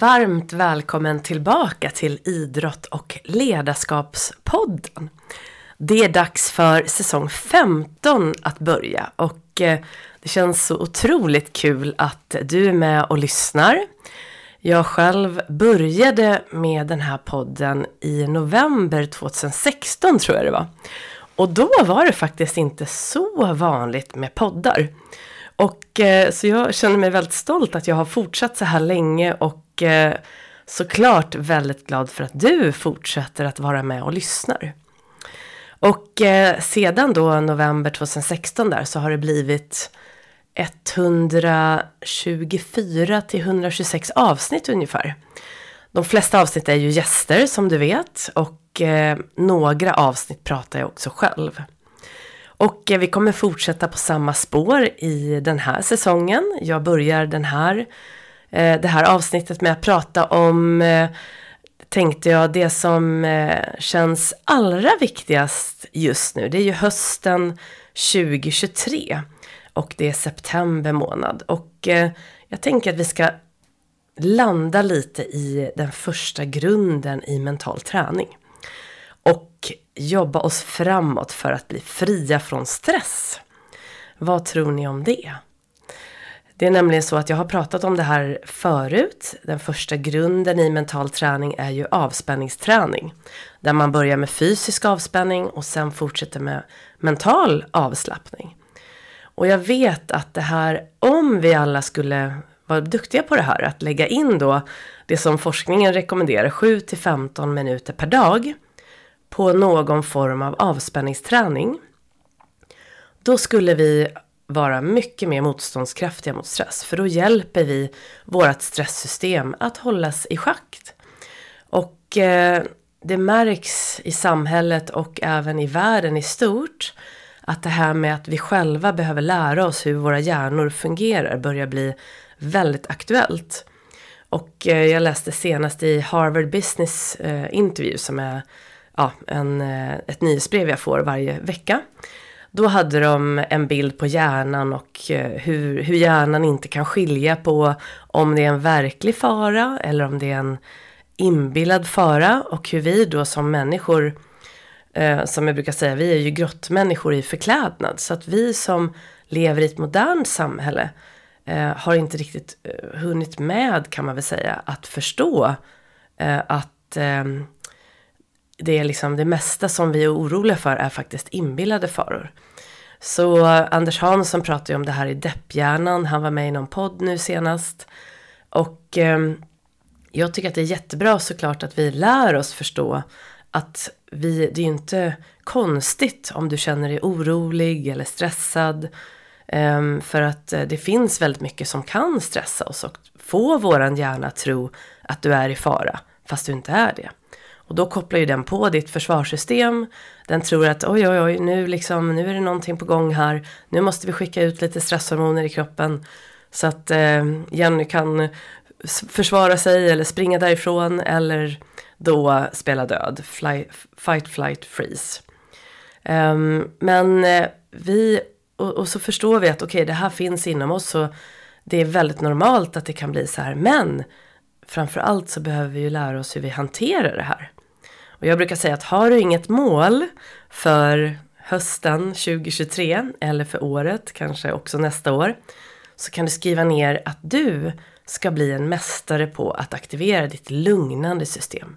Varmt välkommen tillbaka till Idrott och ledarskapspodden. Det är dags för säsong 15 att börja och eh, det känns så otroligt kul att du är med och lyssnar. Jag själv började med den här podden i november 2016 tror jag det var. Och då var det faktiskt inte så vanligt med poddar. Och eh, så jag känner mig väldigt stolt att jag har fortsatt så här länge och eh, såklart väldigt glad för att du fortsätter att vara med och lyssnar. Och eh, sedan då november 2016 där så har det blivit 124 till 126 avsnitt ungefär. De flesta avsnitt är ju gäster som du vet och eh, några avsnitt pratar jag också själv. Och eh, vi kommer fortsätta på samma spår i den här säsongen. Jag börjar den här, eh, det här avsnittet med att prata om, eh, tänkte jag, det som känns allra viktigast just nu. Det är ju hösten 2023 och det är september månad. Och jag tänker att vi ska landa lite i den första grunden i mental träning. Och jobba oss framåt för att bli fria från stress. Vad tror ni om det? Det är nämligen så att jag har pratat om det här förut. Den första grunden i mental träning är ju avspänningsträning. Där man börjar med fysisk avspänning och sen fortsätter med mental avslappning. Och jag vet att det här, om vi alla skulle vara duktiga på det här, att lägga in då det som forskningen rekommenderar, 7 till 15 minuter per dag på någon form av avspänningsträning. Då skulle vi vara mycket mer motståndskraftiga mot stress. För då hjälper vi vårt stresssystem att hållas i schakt. Och eh, det märks i samhället och även i världen i stort att det här med att vi själva behöver lära oss hur våra hjärnor fungerar börjar bli väldigt aktuellt. Och eh, jag läste senast i Harvard Business eh, Interview som är ja, en, eh, ett nyhetsbrev jag får varje vecka. Då hade de en bild på hjärnan och eh, hur, hur hjärnan inte kan skilja på om det är en verklig fara eller om det är en inbillad fara och hur vi då som människor, eh, som jag brukar säga, vi är ju grottmänniskor i förklädnad. Så att vi som lever i ett modernt samhälle eh, har inte riktigt eh, hunnit med, kan man väl säga, att förstå eh, att ehm, det är liksom det mesta som vi är oroliga för är faktiskt inbillade faror. Så Anders Hansson pratar ju om det här i depphjärnan. Han var med i någon podd nu senast. Och eh, jag tycker att det är jättebra såklart att vi lär oss förstå att vi, det är ju inte konstigt om du känner dig orolig eller stressad. Eh, för att eh, det finns väldigt mycket som kan stressa oss och få våran hjärna att tro att du är i fara fast du inte är det. Och då kopplar ju den på ditt försvarssystem. Den tror att oj, oj, oj, nu, liksom, nu är det någonting på gång här. Nu måste vi skicka ut lite stresshormoner i kroppen. Så att eh, Jenny kan försvara sig eller springa därifrån eller då spela död. Fly, fight, flight, freeze. Um, men eh, vi, och, och, så förstår vi att okej, okay, det här finns inom oss. Så det är väldigt normalt att det kan bli så här. Men framförallt så behöver vi ju lära oss hur vi hanterar det här. Och jag brukar säga att har du inget mål för hösten 2023 eller för året, kanske också nästa år, så kan du skriva ner att du ska bli en mästare på att aktivera ditt lugnande system.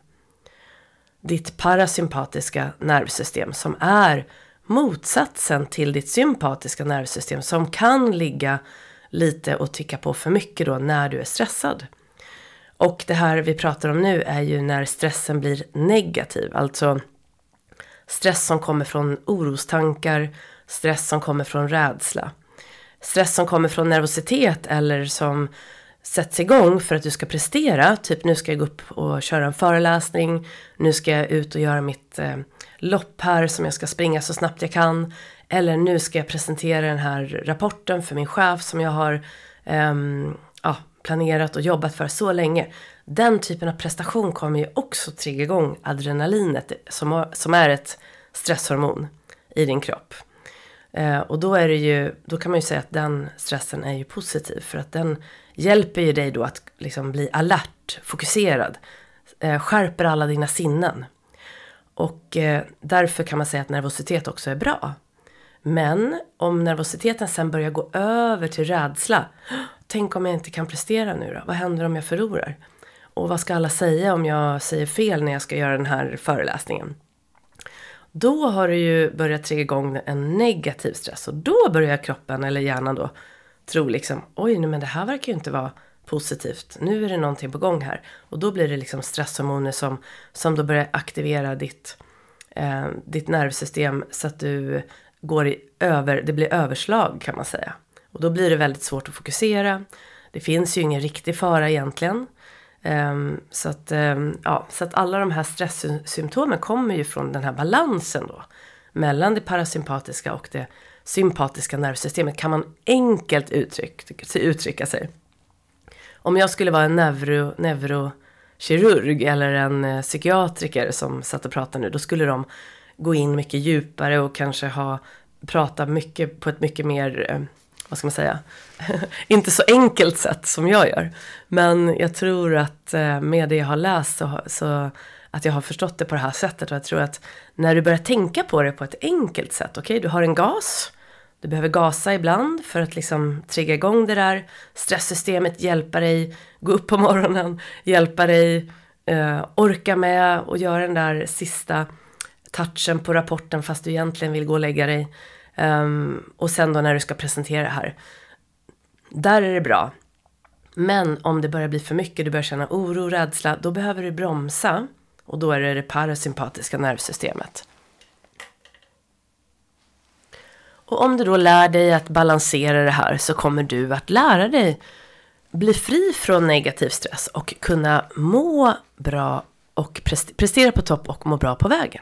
Ditt parasympatiska nervsystem som är motsatsen till ditt sympatiska nervsystem som kan ligga lite och ticka på för mycket då när du är stressad. Och det här vi pratar om nu är ju när stressen blir negativ. Alltså stress som kommer från orostankar, stress som kommer från rädsla. Stress som kommer från nervositet eller som sätts igång för att du ska prestera. Typ nu ska jag gå upp och köra en föreläsning. Nu ska jag ut och göra mitt eh, lopp här som jag ska springa så snabbt jag kan. Eller nu ska jag presentera den här rapporten för min chef som jag har um, planerat och jobbat för så länge. Den typen av prestation kommer ju också trigga igång adrenalinet som, som är ett stresshormon i din kropp. Eh, och då är det ju, då kan man ju säga att den stressen är ju positiv. För att den hjälper ju dig då att liksom bli alert, fokuserad. Eh, skärper alla dina sinnen. Och eh, därför kan man säga att nervositet också är bra. Men om nervositeten sen börjar gå över till rädsla. Tänk om jag inte kan prestera nu då? Vad händer om jag förlorar? Och vad ska alla säga om jag säger fel när jag ska göra den här föreläsningen? Då har du ju börjat trigga igång en negativ stress och då börjar kroppen eller hjärnan då tro liksom oj, men det här verkar ju inte vara positivt. Nu är det någonting på gång här. Och då blir det liksom stresshormoner som, som då börjar aktivera ditt, eh, ditt nervsystem så att du går i över, det blir överslag kan man säga. Och då blir det väldigt svårt att fokusera. Det finns ju ingen riktig fara egentligen. Um, så, att, um, ja, så att alla de här stresssymptomen kommer ju från den här balansen då. Mellan det parasympatiska och det sympatiska nervsystemet kan man enkelt uttryck, uttrycka sig. Om jag skulle vara en neuro, neurokirurg eller en eh, psykiatriker som satt och pratade nu, då skulle de gå in mycket djupare och kanske ha prata mycket på ett mycket mer, eh, vad ska man säga, inte så enkelt sätt som jag gör. Men jag tror att eh, med det jag har läst så, så att jag har förstått det på det här sättet. Och jag tror att när du börjar tänka på det på ett enkelt sätt, okej, okay, du har en gas, du behöver gasa ibland för att liksom trigga igång det där. Stresssystemet, hjälpa dig gå upp på morgonen, hjälpa dig eh, orka med och göra den där sista touchen på rapporten fast du egentligen vill gå och lägga dig. Um, och sen då när du ska presentera det här. Där är det bra. Men om det börjar bli för mycket, du börjar känna oro, rädsla, då behöver du bromsa. Och då är det det parasympatiska nervsystemet. Och om du då lär dig att balansera det här så kommer du att lära dig bli fri från negativ stress och kunna må bra och prestera på topp och må bra på vägen.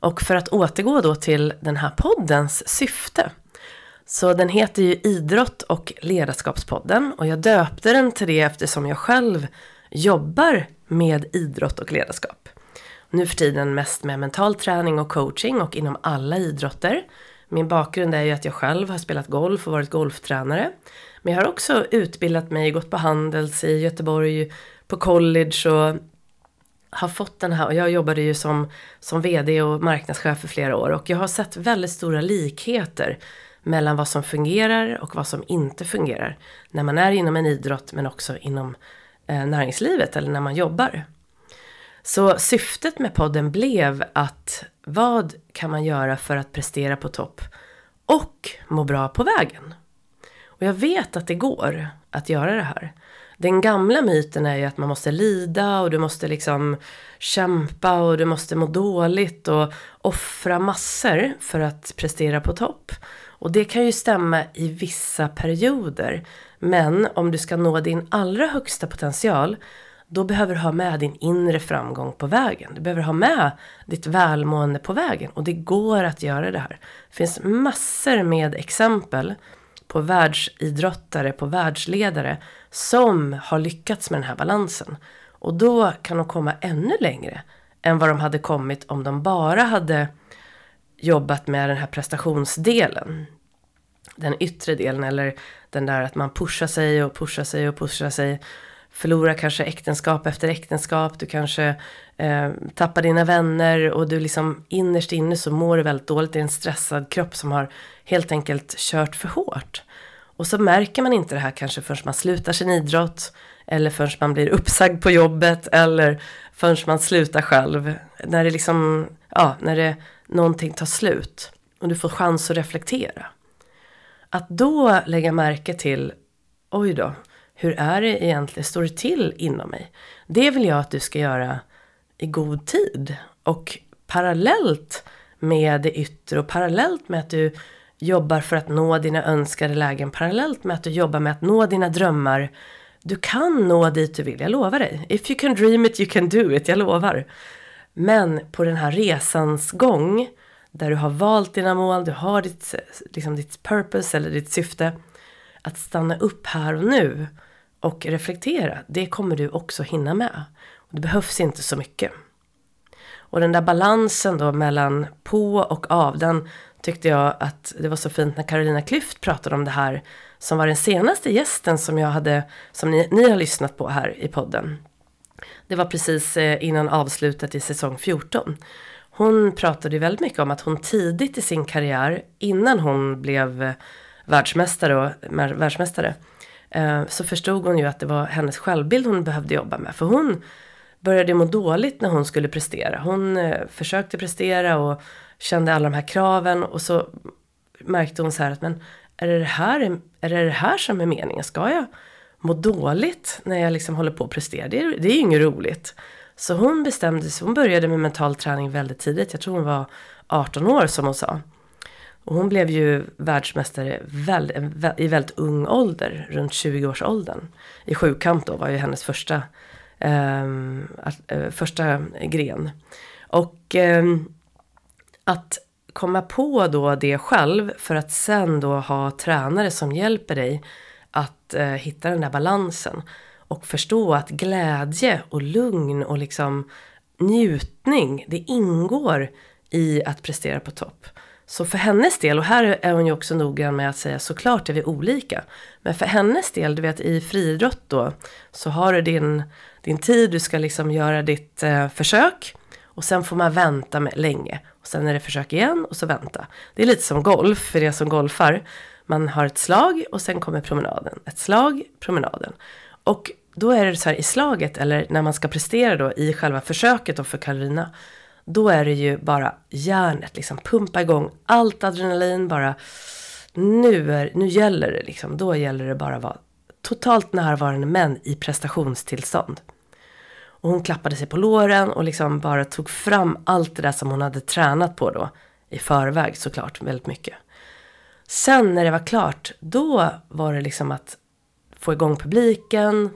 Och för att återgå då till den här poddens syfte. Så den heter ju Idrott och ledarskapspodden och jag döpte den till det eftersom jag själv jobbar med idrott och ledarskap. Nu för tiden mest med mental träning och coaching och inom alla idrotter. Min bakgrund är ju att jag själv har spelat golf och varit golftränare. Men jag har också utbildat mig, gått på Handels i Göteborg, på college och har fått den här, och jag jobbade ju som, som vd och marknadschef för flera år och jag har sett väldigt stora likheter mellan vad som fungerar och vad som inte fungerar när man är inom en idrott men också inom eh, näringslivet eller när man jobbar. Så syftet med podden blev att vad kan man göra för att prestera på topp och må bra på vägen? Och jag vet att det går att göra det här. Den gamla myten är ju att man måste lida och du måste liksom kämpa och du måste må dåligt och offra massor för att prestera på topp. Och det kan ju stämma i vissa perioder. Men om du ska nå din allra högsta potential då behöver du ha med din inre framgång på vägen. Du behöver ha med ditt välmående på vägen. Och det går att göra det här. Det finns massor med exempel på världsidrottare, på världsledare som har lyckats med den här balansen. Och då kan de komma ännu längre än vad de hade kommit om de bara hade jobbat med den här prestationsdelen. Den yttre delen eller den där att man pushar sig och pushar sig och pushar sig. Förlorar kanske äktenskap efter äktenskap. Du kanske eh, tappar dina vänner och du liksom innerst inne så mår du väldigt dåligt. Det är en stressad kropp som har helt enkelt kört för hårt. Och så märker man inte det här kanske förrän man slutar sin idrott eller förrän man blir uppsagd på jobbet eller förrän man slutar själv. När det liksom, ja, när det, någonting tar slut och du får chans att reflektera. Att då lägga märke till, oj då, hur är det egentligen, står det till inom mig? Det vill jag att du ska göra i god tid och parallellt med det yttre och parallellt med att du jobbar för att nå dina önskade lägen parallellt med att du jobbar med att nå dina drömmar. Du kan nå dit du vill, jag lovar dig. If you can dream it, you can do it, jag lovar. Men på den här resans gång, där du har valt dina mål, du har ditt, liksom ditt purpose eller ditt syfte, att stanna upp här och nu och reflektera, det kommer du också hinna med. Det behövs inte så mycket. Och den där balansen då mellan på och av, den tyckte jag att det var så fint när Carolina Klüft pratade om det här som var den senaste gästen som jag hade, som ni, ni har lyssnat på här i podden. Det var precis eh, innan avslutet i säsong 14. Hon pratade väldigt mycket om att hon tidigt i sin karriär, innan hon blev eh, världsmästare, och, världsmästare eh, så förstod hon ju att det var hennes självbild hon behövde jobba med. För hon började må dåligt när hon skulle prestera. Hon försökte prestera och kände alla de här kraven och så märkte hon så här att men är det det här, är det, det här som är meningen? Ska jag må dåligt när jag liksom håller på att prestera? Det, det är ju inget roligt. Så hon bestämde sig, hon började med mental träning väldigt tidigt. Jag tror hon var 18 år som hon sa. Och hon blev ju världsmästare väl, i väldigt ung ålder, runt 20-årsåldern. I sjukamp då var ju hennes första, ehm, eh, första gren. Och eh, att komma på då det själv för att sen då ha tränare som hjälper dig att eh, hitta den där balansen. Och förstå att glädje och lugn och liksom njutning, det ingår i att prestera på topp. Så för hennes del, och här är hon ju också noggrann med att säga såklart är vi olika. Men för hennes del, du vet i friidrott då, så har du din, din tid, du ska liksom göra ditt eh, försök. Och sen får man vänta med länge. Och sen är det försök igen och så vänta. Det är lite som golf för er som golfar. Man har ett slag och sen kommer promenaden. Ett slag, promenaden. Och då är det så här i slaget, eller när man ska prestera då i själva försöket då för Karolina. Då är det ju bara hjärnet, liksom pumpa igång allt adrenalin bara. Nu, är, nu gäller det liksom, då gäller det bara att vara totalt närvarande men i prestationstillstånd. Och hon klappade sig på låren och liksom bara tog fram allt det där som hon hade tränat på då. I förväg såklart, väldigt mycket. Sen när det var klart, då var det liksom att få igång publiken,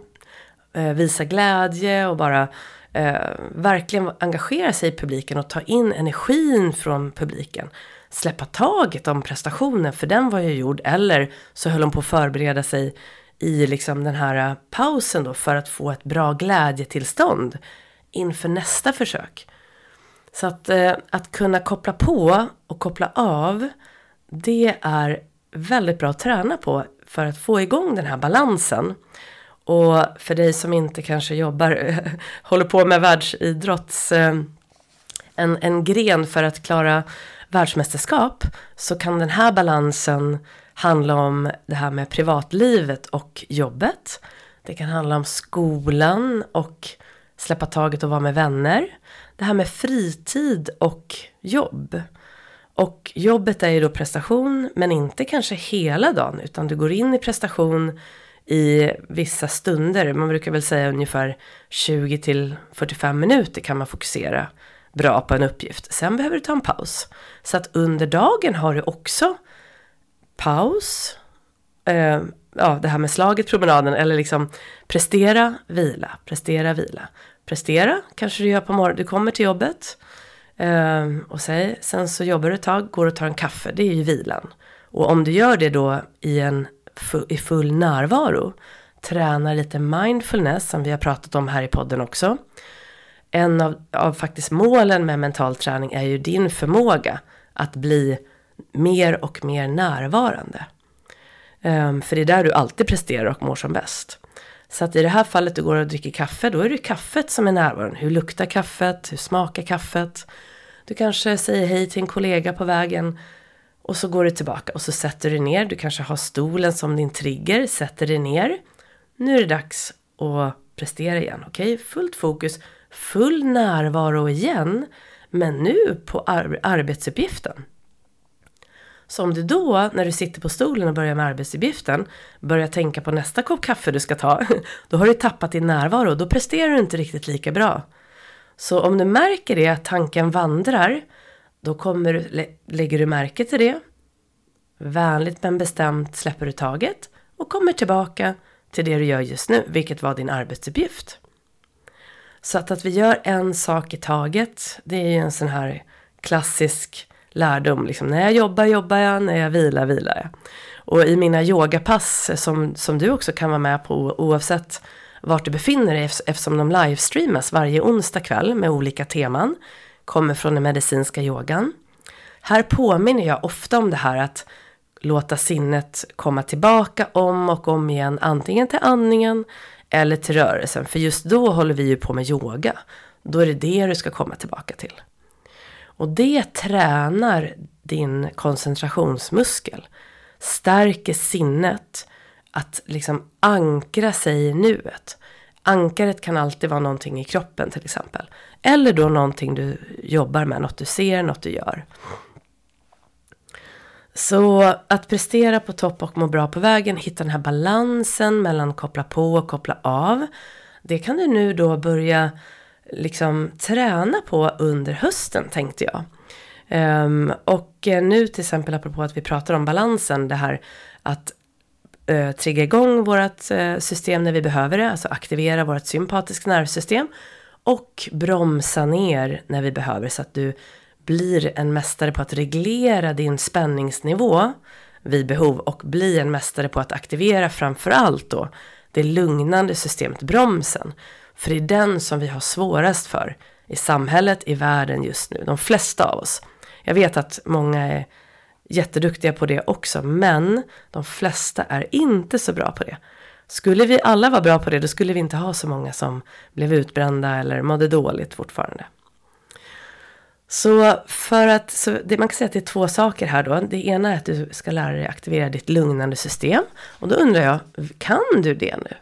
eh, visa glädje och bara eh, verkligen engagera sig i publiken och ta in energin från publiken. Släppa taget om prestationen, för den var ju gjord. Eller så höll hon på att förbereda sig i liksom den här äh, pausen då för att få ett bra glädjetillstånd inför nästa försök. Så att, äh, att kunna koppla på och koppla av, det är väldigt bra att träna på för att få igång den här balansen. Och för dig som inte kanske jobbar, håller på med världsidrotts, äh, en, en gren för att klara världsmästerskap, så kan den här balansen handla om det här med privatlivet och jobbet. Det kan handla om skolan och släppa taget och vara med vänner. Det här med fritid och jobb. Och jobbet är ju då prestation, men inte kanske hela dagen, utan du går in i prestation i vissa stunder. Man brukar väl säga ungefär 20 till 45 minuter kan man fokusera bra på en uppgift. Sen behöver du ta en paus. Så att under dagen har du också paus. Eh, ja, det här med slaget, promenaden eller liksom prestera, vila, prestera, vila. Prestera kanske du gör på morgonen, du kommer till jobbet. Eh, och säg, sen så jobbar du ett tag, går och tar en kaffe, det är ju vilan. Och om du gör det då i, en, i full närvaro, tränar lite mindfulness som vi har pratat om här i podden också. En av, av faktiskt målen med mental träning är ju din förmåga att bli mer och mer närvarande. Um, för det är där du alltid presterar och mår som bäst. Så att i det här fallet du går och dricker kaffe, då är det kaffet som är närvarande. Hur luktar kaffet? Hur smakar kaffet? Du kanske säger hej till en kollega på vägen och så går du tillbaka och så sätter du ner. Du kanske har stolen som din trigger, sätter dig ner. Nu är det dags att prestera igen, okej? Okay? Fullt fokus, full närvaro igen, men nu på ar arbetsuppgiften. Så om du då, när du sitter på stolen och börjar med arbetsuppgiften, börjar tänka på nästa kopp kaffe du ska ta, då har du tappat din närvaro, då presterar du inte riktigt lika bra. Så om du märker det, att tanken vandrar, då kommer lägger du märke till det. Vänligt men bestämt släpper du taget och kommer tillbaka till det du gör just nu, vilket var din arbetsuppgift. Så att, att vi gör en sak i taget, det är ju en sån här klassisk lärdom. Liksom, när jag jobbar, jobbar jag. När jag vilar, vilar jag. Och i mina yogapass, som, som du också kan vara med på oavsett vart du befinner dig, eftersom de livestreamas varje onsdag kväll med olika teman, kommer från den medicinska yogan. Här påminner jag ofta om det här att låta sinnet komma tillbaka om och om igen, antingen till andningen eller till rörelsen. För just då håller vi ju på med yoga. Då är det det du ska komma tillbaka till. Och det tränar din koncentrationsmuskel. Stärker sinnet att liksom ankra sig i nuet. Ankaret kan alltid vara någonting i kroppen till exempel. Eller då någonting du jobbar med, något du ser, något du gör. Så att prestera på topp och må bra på vägen, hitta den här balansen mellan koppla på och koppla av. Det kan du nu då börja liksom träna på under hösten tänkte jag. Um, och eh, nu till exempel apropå att vi pratar om balansen, det här att uh, trigga igång vårt uh, eh, system när vi behöver det, alltså aktivera vårt sympatiska nervsystem och bromsa ner när vi behöver så att du blir en mästare på att reglera din spänningsnivå vid behov och bli en mästare på att aktivera framförallt då det lugnande systemet, bromsen. För det är den som vi har svårast för i samhället, i världen just nu, de flesta av oss. Jag vet att många är jätteduktiga på det också, men de flesta är inte så bra på det. Skulle vi alla vara bra på det, då skulle vi inte ha så många som blev utbrända eller mådde dåligt fortfarande. Så för att, så det, man kan säga att det är två saker här då. Det ena är att du ska lära dig aktivera ditt lugnande system. Och då undrar jag, kan du det nu?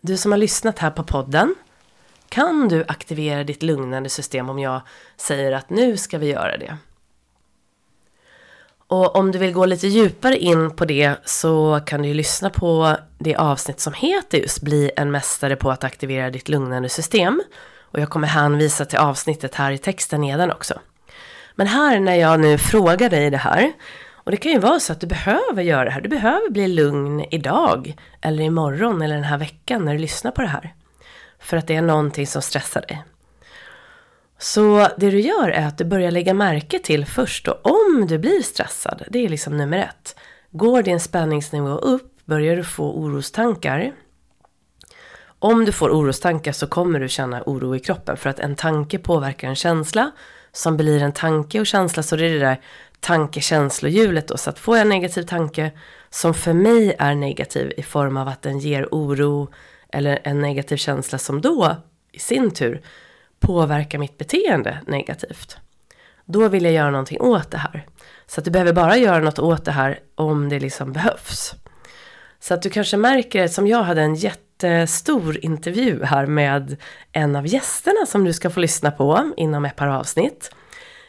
Du som har lyssnat här på podden, kan du aktivera ditt lugnande system om jag säger att nu ska vi göra det? Och om du vill gå lite djupare in på det så kan du ju lyssna på det avsnitt som heter just Bli en mästare på att aktivera ditt lugnande system. Och jag kommer hänvisa till avsnittet här i texten nedan också. Men här när jag nu frågar dig det här, och det kan ju vara så att du behöver göra det här, du behöver bli lugn idag, eller imorgon, eller den här veckan när du lyssnar på det här. För att det är någonting som stressar dig. Så det du gör är att du börjar lägga märke till först då, om du blir stressad, det är liksom nummer ett. Går din spänningsnivå upp, börjar du få orostankar, om du får orostankar så kommer du känna oro i kroppen för att en tanke påverkar en känsla som blir en tanke och känsla så det är det där tankekänslohjulet då. Så att får jag en negativ tanke som för mig är negativ i form av att den ger oro eller en negativ känsla som då i sin tur påverkar mitt beteende negativt. Då vill jag göra någonting åt det här. Så att du behöver bara göra något åt det här om det liksom behövs. Så att du kanske märker, som jag hade en jättestor intervju här med en av gästerna som du ska få lyssna på inom ett par avsnitt.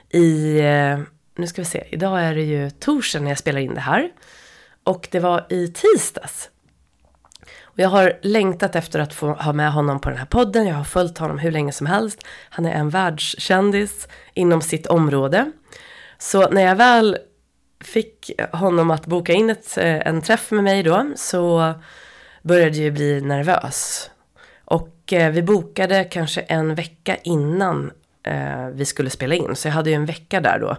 I, eh, nu ska vi se, idag är det ju torsdag när jag spelar in det här. Och det var i tisdags. Och jag har längtat efter att få ha med honom på den här podden. Jag har följt honom hur länge som helst. Han är en världskändis inom sitt område. Så när jag väl fick honom att boka in ett, eh, en träff med mig då så började jag bli nervös. Och eh, vi bokade kanske en vecka innan eh, vi skulle spela in. Så jag hade ju en vecka där då.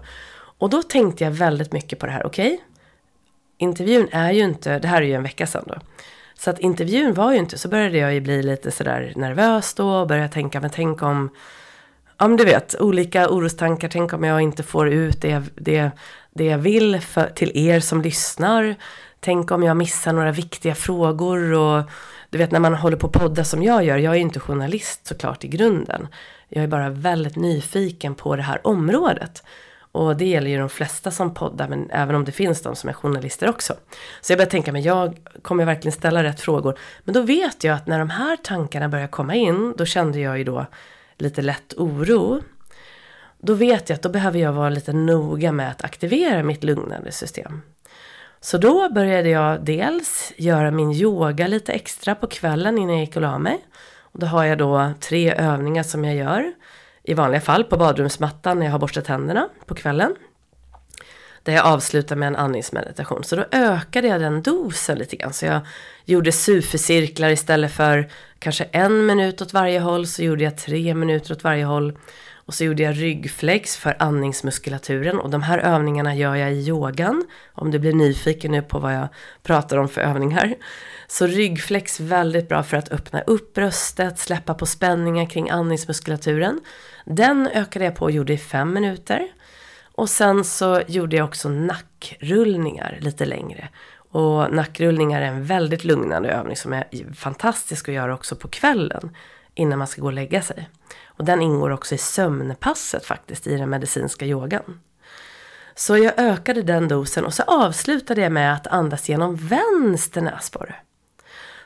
Och då tänkte jag väldigt mycket på det här. Okej, okay, intervjun är ju inte, det här är ju en vecka sedan då. Så att intervjun var ju inte, så började jag ju bli lite sådär nervös då. Och började tänka, men tänk om, ja men du vet, olika orostankar. Tänk om jag inte får ut det, det, det jag vill för, till er som lyssnar. Tänk om jag missar några viktiga frågor och du vet när man håller på att podda som jag gör. Jag är ju inte journalist såklart i grunden. Jag är bara väldigt nyfiken på det här området. Och det gäller ju de flesta som poddar, men även om det finns de som är journalister också. Så jag började tänka, men jag kommer verkligen ställa rätt frågor? Men då vet jag att när de här tankarna börjar komma in, då kände jag ju då lite lätt oro. Då vet jag att då behöver jag vara lite noga med att aktivera mitt lugnande system. Så då började jag dels göra min yoga lite extra på kvällen innan jag gick och la mig. Och då har jag då tre övningar som jag gör i vanliga fall på badrumsmattan när jag har borstat tänderna på kvällen. Där jag avslutar med en andningsmeditation. Så då ökade jag den dosen lite grann. Så jag gjorde sufi-cirklar istället för kanske en minut åt varje håll. Så gjorde jag tre minuter åt varje håll. Och så gjorde jag ryggflex för andningsmuskulaturen och de här övningarna gör jag i yogan. Om du blir nyfiken nu på vad jag pratar om för övningar. Så ryggflex väldigt bra för att öppna upp bröstet, släppa på spänningar kring andningsmuskulaturen. Den ökade jag på och gjorde i fem minuter. Och sen så gjorde jag också nackrullningar lite längre. Och nackrullningar är en väldigt lugnande övning som är fantastisk att göra också på kvällen innan man ska gå och lägga sig. Och den ingår också i sömnpasset faktiskt i den medicinska yogan. Så jag ökade den dosen och så avslutade jag med att andas genom vänster näsborre.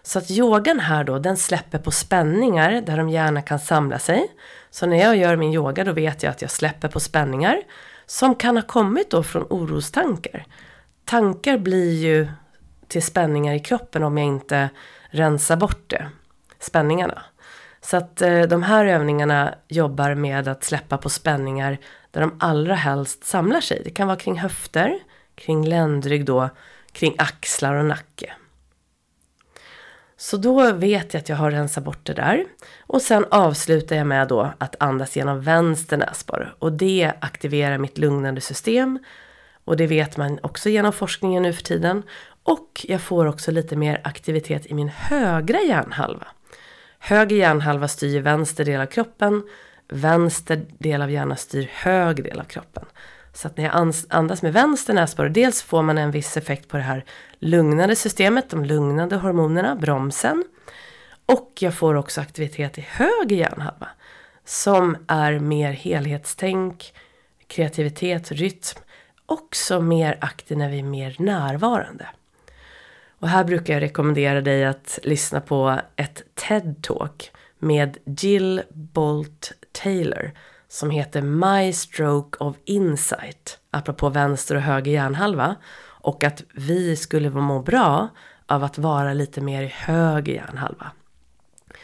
Så att yogan här då, den släpper på spänningar där de gärna kan samla sig. Så när jag gör min yoga då vet jag att jag släpper på spänningar som kan ha kommit då från orostankar. Tankar blir ju till spänningar i kroppen om jag inte rensar bort det, spänningarna. Så att eh, de här övningarna jobbar med att släppa på spänningar där de allra helst samlar sig. Det kan vara kring höfter, kring ländrygg då, kring axlar och nacke. Så då vet jag att jag har rensat bort det där. Och sen avslutar jag med då att andas genom vänster näsborre. Och det aktiverar mitt lugnande system. Och det vet man också genom forskningen nu för tiden. Och jag får också lite mer aktivitet i min högra hjärnhalva. Höger hjärnhalva styr vänster del av kroppen. Vänster del av hjärnan styr höger del av kroppen. Så att när jag andas med vänster näsborre, dels får man en viss effekt på det här lugnande systemet, de lugnande hormonerna, bromsen. Och jag får också aktivitet i höger hjärnhalva. Som är mer helhetstänk, kreativitet, rytm. Också mer aktiv när vi är mer närvarande. Och här brukar jag rekommendera dig att lyssna på ett TED-talk med Jill Bolt Taylor som heter My Stroke of Insight, apropå vänster och höger hjärnhalva. Och att vi skulle må bra av att vara lite mer i höger hjärnhalva.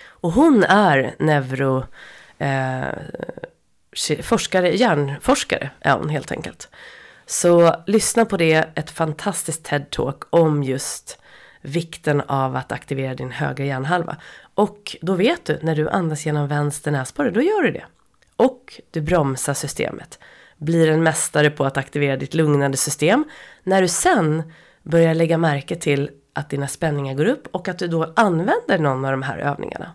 Och hon är neuro... Eh, forskare, hjärnforskare är hon helt enkelt. Så lyssna på det, ett fantastiskt TED-talk om just vikten av att aktivera din högra hjärnhalva. Och då vet du, när du andas genom vänster näsborre, då gör du det. Och du bromsar systemet. Blir en mästare på att aktivera ditt lugnande system. När du sen börjar lägga märke till att dina spänningar går upp och att du då använder någon av de här övningarna.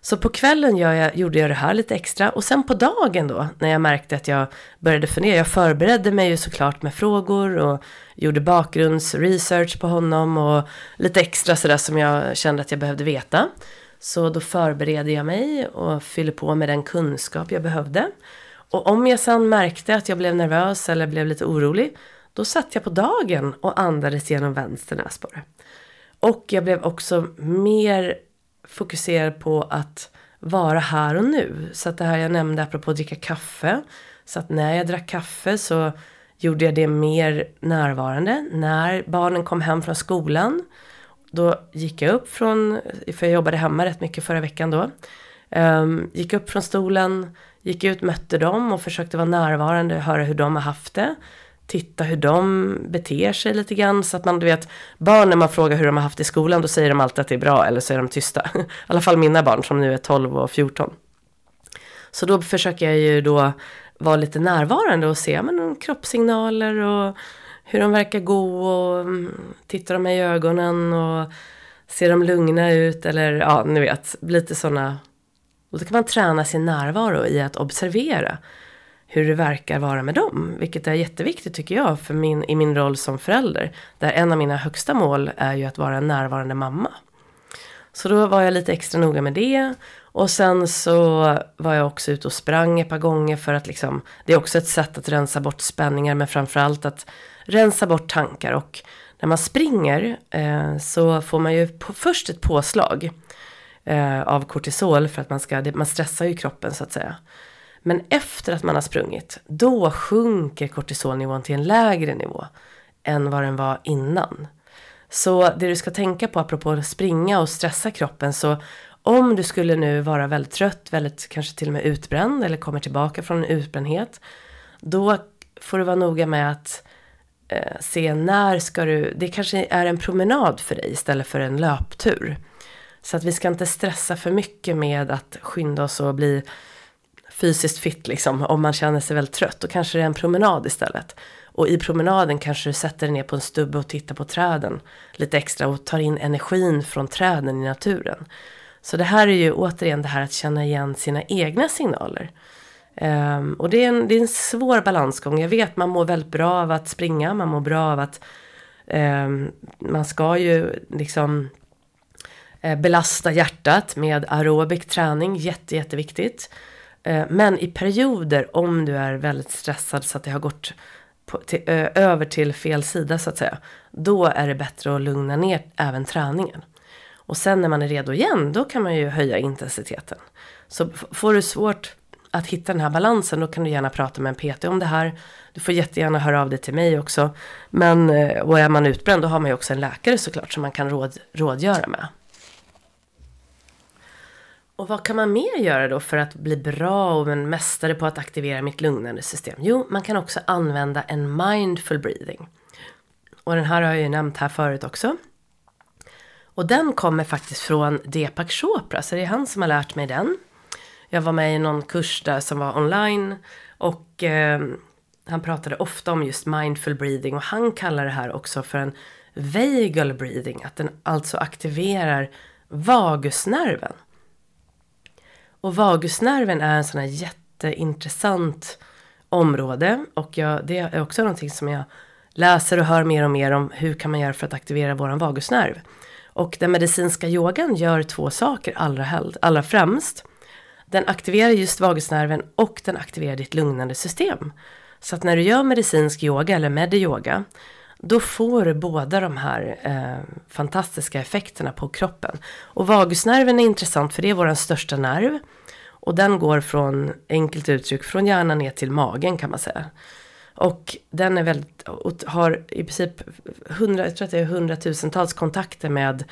Så på kvällen jag, gjorde jag det här lite extra och sen på dagen då när jag märkte att jag började fundera. Jag förberedde mig ju såklart med frågor och gjorde bakgrundsresearch på honom och lite extra sådär som jag kände att jag behövde veta. Så då förberedde jag mig och fyllde på med den kunskap jag behövde. Och om jag sen märkte att jag blev nervös eller blev lite orolig, då satt jag på dagen och andades genom vänster näsborre. Och jag blev också mer fokuserad på att vara här och nu. Så att det här jag nämnde apropå att dricka kaffe. Så att när jag drack kaffe så gjorde jag det mer närvarande. När barnen kom hem från skolan. Då gick jag upp från, för jag jobbade hemma rätt mycket förra veckan då. Um, gick upp från stolen, gick ut, mötte dem och försökte vara närvarande och höra hur de har haft det titta hur de beter sig lite grann. Så att man, du vet, barn när man frågar hur de har haft det i skolan, då säger de alltid att det är bra, eller så är de tysta. I alla fall mina barn som nu är 12 och 14. Så då försöker jag ju då vara lite närvarande och se men, kroppssignaler och hur de verkar gå och mm, tittar de mig i ögonen och ser de lugna ut eller ja, ni vet, lite sådana. Och då kan man träna sin närvaro i att observera hur det verkar vara med dem. Vilket är jätteviktigt tycker jag för min, i min roll som förälder. Där en av mina högsta mål är ju att vara en närvarande mamma. Så då var jag lite extra noga med det. Och sen så var jag också ute och sprang ett par gånger för att liksom, det är också ett sätt att rensa bort spänningar men framförallt att rensa bort tankar. Och när man springer eh, så får man ju på, först ett påslag eh, av kortisol för att man ska, man stressar ju kroppen så att säga. Men efter att man har sprungit, då sjunker kortisolnivån till en lägre nivå än vad den var innan. Så det du ska tänka på apropå att springa och stressa kroppen så om du skulle nu vara väldigt trött, väldigt kanske till och med utbränd eller kommer tillbaka från en utbrändhet. Då får du vara noga med att eh, se när ska du, det kanske är en promenad för dig istället för en löptur. Så att vi ska inte stressa för mycket med att skynda oss och bli fysiskt fit liksom, om man känner sig väldigt trött, då kanske det är en promenad istället. Och i promenaden kanske du sätter dig ner på en stubbe och tittar på träden lite extra och tar in energin från träden i naturen. Så det här är ju återigen det här att känna igen sina egna signaler. Um, och det är, en, det är en svår balansgång. Jag vet man mår väldigt bra av att springa, man mår bra av att um, man ska ju liksom uh, belasta hjärtat med aerobik träning, jätte, jätteviktigt. Uh, men i perioder om du är väldigt stressad så att det har gått på, till, uh, över till fel sida så att säga. Då är det bättre att lugna ner även träningen. Och sen när man är redo igen, då kan man ju höja intensiteten. Så får du svårt att hitta den här balansen, då kan du gärna prata med en PT om det här. Du får jättegärna höra av dig till mig också. Men, eh, och är man utbränd, då har man ju också en läkare såklart som man kan råd, rådgöra med. Och vad kan man mer göra då för att bli bra och en mästare på att aktivera mitt lugnande system? Jo, man kan också använda en mindful breathing. Och den här har jag ju nämnt här förut också. Och den kommer faktiskt från Deepak Chopra, så det är han som har lärt mig den. Jag var med i någon kurs där som var online och eh, han pratade ofta om just mindful breathing och han kallar det här också för en vagal breathing, att den alltså aktiverar vagusnerven. Och vagusnerven är en sån här jätteintressant område och jag, det är också någonting som jag läser och hör mer och mer om hur kan man göra för att aktivera våran vagusnerv. Och den medicinska yogan gör två saker allra, allra främst. Den aktiverar just vagusnerven och den aktiverar ditt lugnande system. Så att när du gör medicinsk yoga eller mediyoga då får du båda de här eh, fantastiska effekterna på kroppen. Och vagusnerven är intressant för det är vår största nerv. Och den går från, enkelt uttryck, från hjärnan ner till magen kan man säga. Och den är väldigt, har i princip hundra, jag tror att det är hundratusentals kontakter med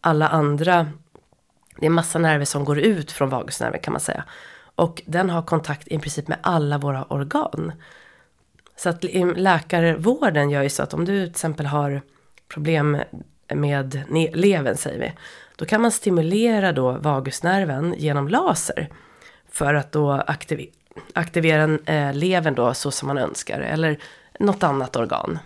alla andra. Det är massa nerver som går ut från vagusnerven kan man säga. Och den har kontakt i princip med alla våra organ. Så att läkarvården gör ju så att om du till exempel har problem med levern säger vi. Då kan man stimulera då vagusnerven genom laser. För att då aktivera aktivera eh, levern då så som man önskar. Eller något annat organ.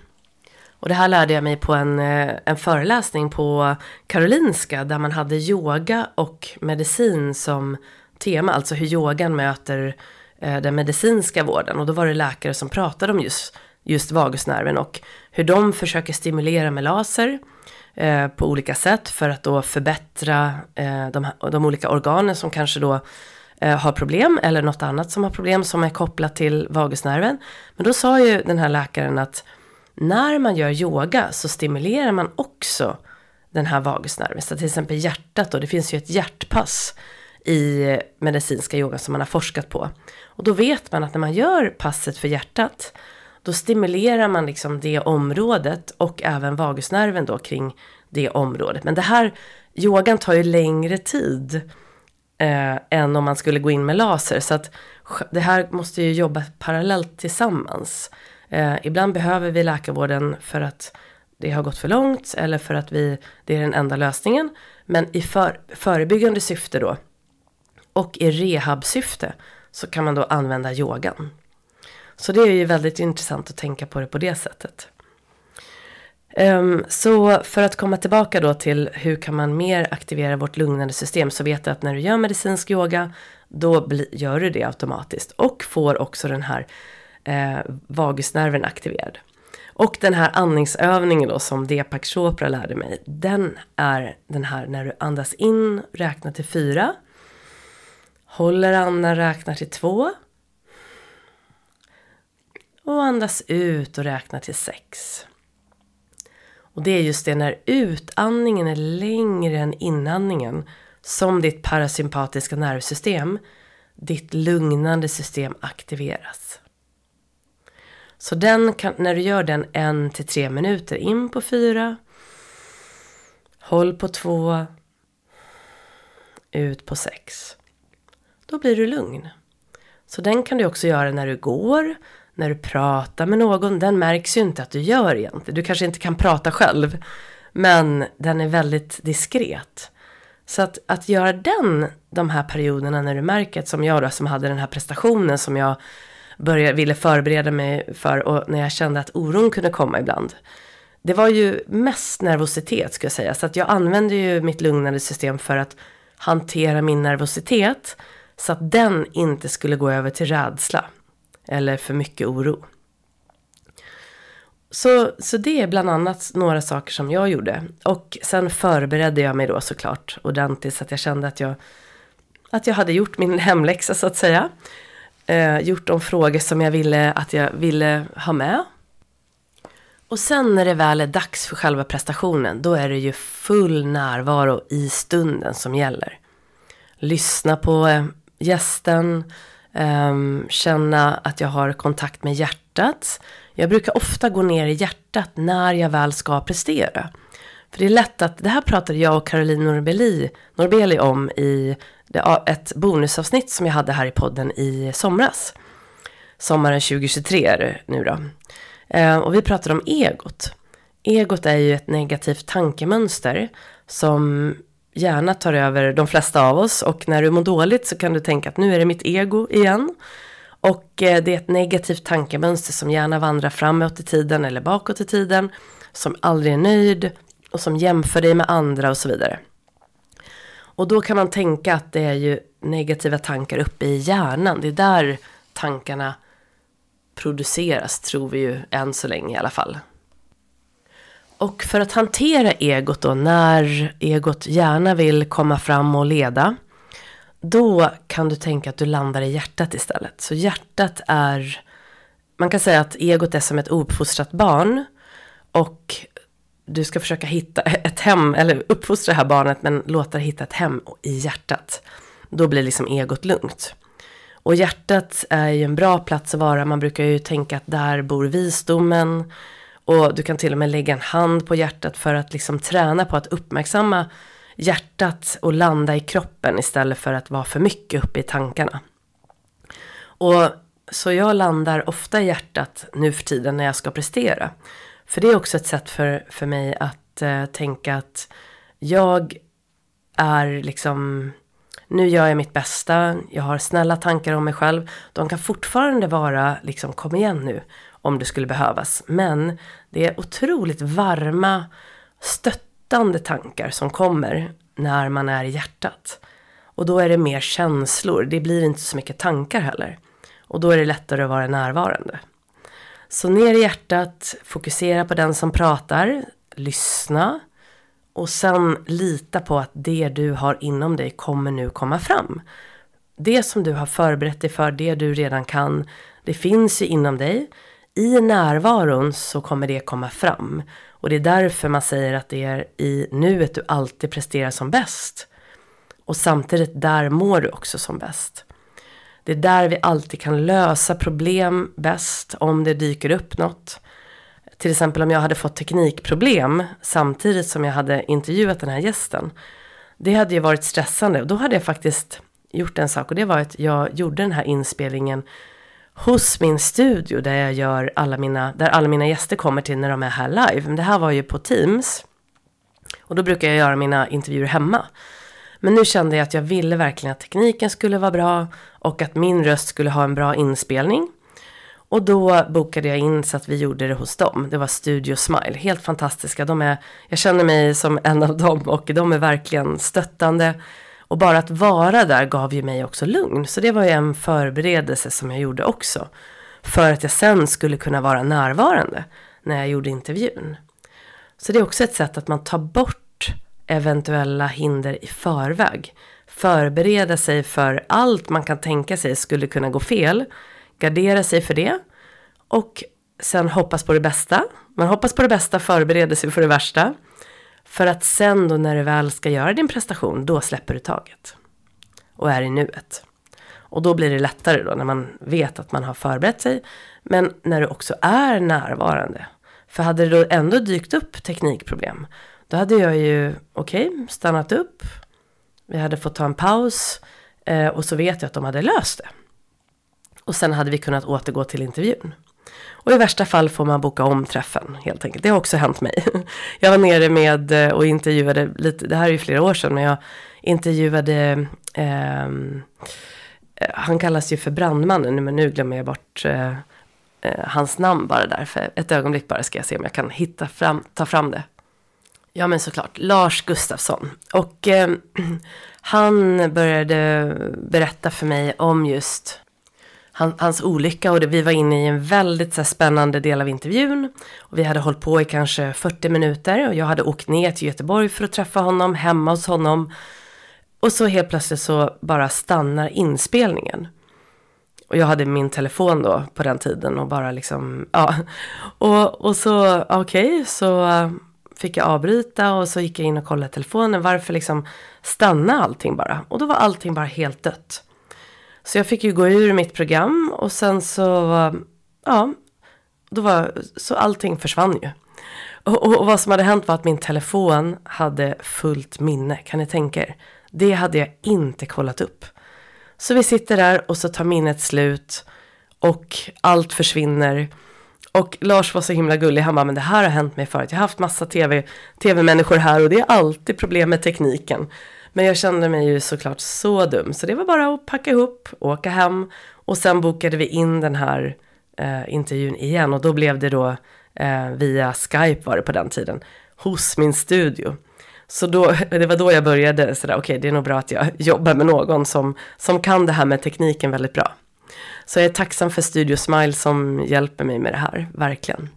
Och det här lärde jag mig på en, eh, en föreläsning på Karolinska. Där man hade yoga och medicin som tema. Alltså hur yogan möter eh, den medicinska vården. Och då var det läkare som pratade om just, just vagusnerven. Och hur de försöker stimulera med laser. Eh, på olika sätt för att då förbättra eh, de, de olika organen som kanske då eh, har problem eller något annat som har problem som är kopplat till vagusnerven. Men då sa ju den här läkaren att när man gör yoga så stimulerar man också den här vagusnerven. Så till exempel hjärtat då, det finns ju ett hjärtpass i medicinska yoga som man har forskat på. Och då vet man att när man gör passet för hjärtat då stimulerar man liksom det området och även vagusnerven då kring det området. Men det här, yogan tar ju längre tid eh, än om man skulle gå in med laser. Så att det här måste ju jobba parallellt tillsammans. Eh, ibland behöver vi läkarvården för att det har gått för långt eller för att vi, det är den enda lösningen. Men i för, förebyggande syfte då och i rehabsyfte så kan man då använda yogan. Så det är ju väldigt intressant att tänka på det på det sättet. Um, så för att komma tillbaka då till hur kan man mer aktivera vårt lugnande system så vet du att när du gör medicinsk yoga då bli, gör du det automatiskt och får också den här eh, vagusnerven aktiverad. Och den här andningsövningen då som Deepak Chopra lärde mig, den är den här när du andas in, räknar till fyra, håller andan, räknar till två och andas ut och räknar till sex. Och det är just det när utandningen är längre än inandningen som ditt parasympatiska nervsystem, ditt lugnande system aktiveras. Så den kan, när du gör den en till tre minuter, in på fyra, håll på två, ut på sex. Då blir du lugn. Så den kan du också göra när du går, när du pratar med någon, den märks ju inte att du gör egentligen. Du kanske inte kan prata själv, men den är väldigt diskret. Så att, att göra den, de här perioderna när du märker, som jag då, som hade den här prestationen som jag började, ville förbereda mig för och när jag kände att oron kunde komma ibland. Det var ju mest nervositet ska jag säga, så att jag använde ju mitt lugnande system för att hantera min nervositet. Så att den inte skulle gå över till rädsla eller för mycket oro. Så, så det är bland annat några saker som jag gjorde. Och sen förberedde jag mig då såklart ordentligt så att jag kände att jag, att jag hade gjort min hemläxa så att säga. Eh, gjort de frågor som jag ville att jag ville ha med. Och sen när det väl är dags för själva prestationen, då är det ju full närvaro i stunden som gäller. Lyssna på eh, gästen, eh, känna att jag har kontakt med hjärtat. Jag brukar ofta gå ner i hjärtat när jag väl ska prestera. För det är lätt att, det här pratade jag och Caroline Norbeli, Norbeli om i ett bonusavsnitt som jag hade här i podden i somras. Sommaren 2023 är det nu då. Eh, och vi pratade om egot. Egot är ju ett negativt tankemönster som gärna tar över de flesta av oss och när du mår dåligt så kan du tänka att nu är det mitt ego igen. Och eh, det är ett negativt tankemönster som gärna vandrar framåt i tiden eller bakåt i tiden, som aldrig är nöjd och som jämför dig med andra och så vidare. Och då kan man tänka att det är ju negativa tankar uppe i hjärnan, det är där tankarna produceras, tror vi ju än så länge i alla fall. Och för att hantera egot då, när egot gärna vill komma fram och leda, då kan du tänka att du landar i hjärtat istället. Så hjärtat är, man kan säga att egot är som ett ouppfostrat barn. Och du ska försöka hitta ett hem, eller uppfostra det här barnet, men låta det hitta ett hem i hjärtat. Då blir liksom egot lugnt. Och hjärtat är ju en bra plats att vara. Man brukar ju tänka att där bor visdomen. Och du kan till och med lägga en hand på hjärtat för att liksom träna på att uppmärksamma hjärtat och landa i kroppen istället för att vara för mycket uppe i tankarna. Och så jag landar ofta i hjärtat nu för tiden när jag ska prestera. För det är också ett sätt för, för mig att eh, tänka att jag är liksom nu gör jag mitt bästa, jag har snälla tankar om mig själv. De kan fortfarande vara liksom, kom igen nu, om det skulle behövas. Men det är otroligt varma, stöttande tankar som kommer när man är i hjärtat. Och då är det mer känslor, det blir inte så mycket tankar heller. Och då är det lättare att vara närvarande. Så ner i hjärtat, fokusera på den som pratar, lyssna, och sen lita på att det du har inom dig kommer nu komma fram. Det som du har förberett dig för, det du redan kan, det finns ju inom dig. I närvaron så kommer det komma fram. Och det är därför man säger att det är i nuet du alltid presterar som bäst. Och samtidigt där mår du också som bäst. Det är där vi alltid kan lösa problem bäst om det dyker upp något. Till exempel om jag hade fått teknikproblem samtidigt som jag hade intervjuat den här gästen. Det hade ju varit stressande och då hade jag faktiskt gjort en sak och det var att jag gjorde den här inspelningen hos min studio där jag gör alla mina, där alla mina gäster kommer till när de är här live. Men det här var ju på Teams. Och då brukar jag göra mina intervjuer hemma. Men nu kände jag att jag ville verkligen att tekniken skulle vara bra och att min röst skulle ha en bra inspelning. Och då bokade jag in så att vi gjorde det hos dem. Det var Studio Smile, helt fantastiska. De är, jag känner mig som en av dem och de är verkligen stöttande. Och bara att vara där gav ju mig också lugn. Så det var ju en förberedelse som jag gjorde också. För att jag sen skulle kunna vara närvarande när jag gjorde intervjun. Så det är också ett sätt att man tar bort eventuella hinder i förväg. Förbereda sig för allt man kan tänka sig skulle kunna gå fel gardera sig för det och sen hoppas på det bästa. Man hoppas på det bästa, förbereder sig för det värsta. För att sen då när du väl ska göra din prestation, då släpper du taget. Och är i nuet. Och då blir det lättare då när man vet att man har förberett sig. Men när du också är närvarande. För hade det då ändå dykt upp teknikproblem. Då hade jag ju, okej, okay, stannat upp. Vi hade fått ta en paus. Eh, och så vet jag att de hade löst det. Och sen hade vi kunnat återgå till intervjun. Och i värsta fall får man boka om träffen helt enkelt. Det har också hänt mig. Jag var nere med eh, och intervjuade lite, det här är ju flera år sedan, men jag intervjuade, ehm, eh, han kallas ju för brandmannen, men nu glömmer jag bort eh, eh, hans namn bara där. För ett ögonblick bara ska jag se om jag kan hitta fram, ta fram det. Ja men såklart, Lars Gustafsson. Och eh, han började berätta för mig om just han, hans olycka och det, vi var inne i en väldigt så spännande del av intervjun. Och vi hade hållit på i kanske 40 minuter och jag hade åkt ner till Göteborg för att träffa honom, hemma hos honom. Och så helt plötsligt så bara stannar inspelningen. Och jag hade min telefon då på den tiden och bara liksom, ja. Och, och så, okej, okay, så fick jag avbryta och så gick jag in och kollade telefonen. Varför liksom stanna allting bara? Och då var allting bara helt dött. Så jag fick ju gå ur mitt program och sen så, ja, då var, så allting försvann ju. Och, och, och, vad som hade hänt var att min telefon hade fullt minne, kan ni tänka er? Det hade jag inte kollat upp. Så vi sitter där och så tar minnet slut och allt försvinner. Och Lars var så himla gullig, han bara, men det här har hänt mig förut. Jag har haft massa tv, tv-människor här och det är alltid problem med tekniken. Men jag kände mig ju såklart så dum, så det var bara att packa ihop, åka hem och sen bokade vi in den här eh, intervjun igen och då blev det då eh, via Skype var det på den tiden, hos min studio. Så då, det var då jag började sådär, okej okay, det är nog bra att jag jobbar med någon som, som kan det här med tekniken väldigt bra. Så jag är tacksam för Studio Smile som hjälper mig med det här, verkligen.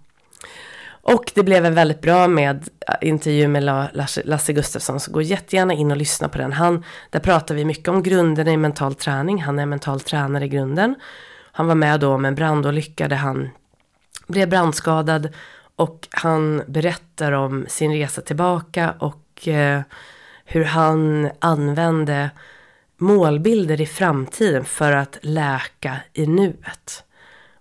Och det blev en väldigt bra med äh, intervju med Lasse Gustafsson, så gå jättegärna in och lyssna på den. Han, där pratar vi mycket om grunderna i mental träning, han är mental tränare i grunden. Han var med då om en brandolycka där han blev brandskadad och han berättar om sin resa tillbaka och eh, hur han använde målbilder i framtiden för att läka i nuet.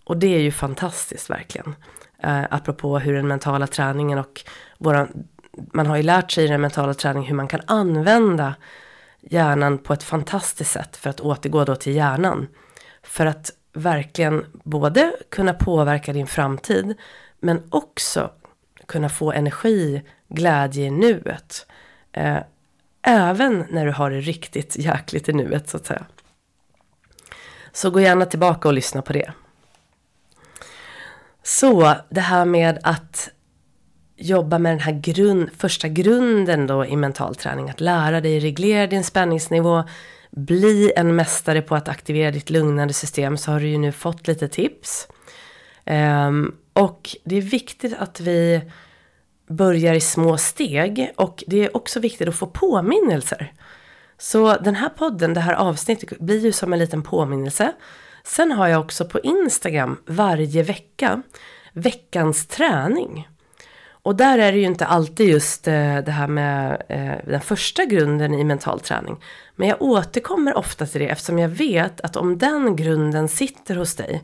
Och det är ju fantastiskt verkligen. Eh, apropå hur den mentala träningen och våran, man har ju lärt sig i den mentala träningen hur man kan använda hjärnan på ett fantastiskt sätt för att återgå då till hjärnan. För att verkligen både kunna påverka din framtid men också kunna få energi, glädje i nuet. Eh, även när du har det riktigt jäkligt i nuet så att säga. Så gå gärna tillbaka och lyssna på det. Så det här med att jobba med den här grund, första grunden då i mental träning. Att lära dig reglera din spänningsnivå. Bli en mästare på att aktivera ditt lugnande system. Så har du ju nu fått lite tips. Um, och det är viktigt att vi börjar i små steg. Och det är också viktigt att få påminnelser. Så den här podden, det här avsnittet blir ju som en liten påminnelse. Sen har jag också på Instagram varje vecka veckans träning. Och där är det ju inte alltid just eh, det här med eh, den första grunden i mental träning. Men jag återkommer ofta till det eftersom jag vet att om den grunden sitter hos dig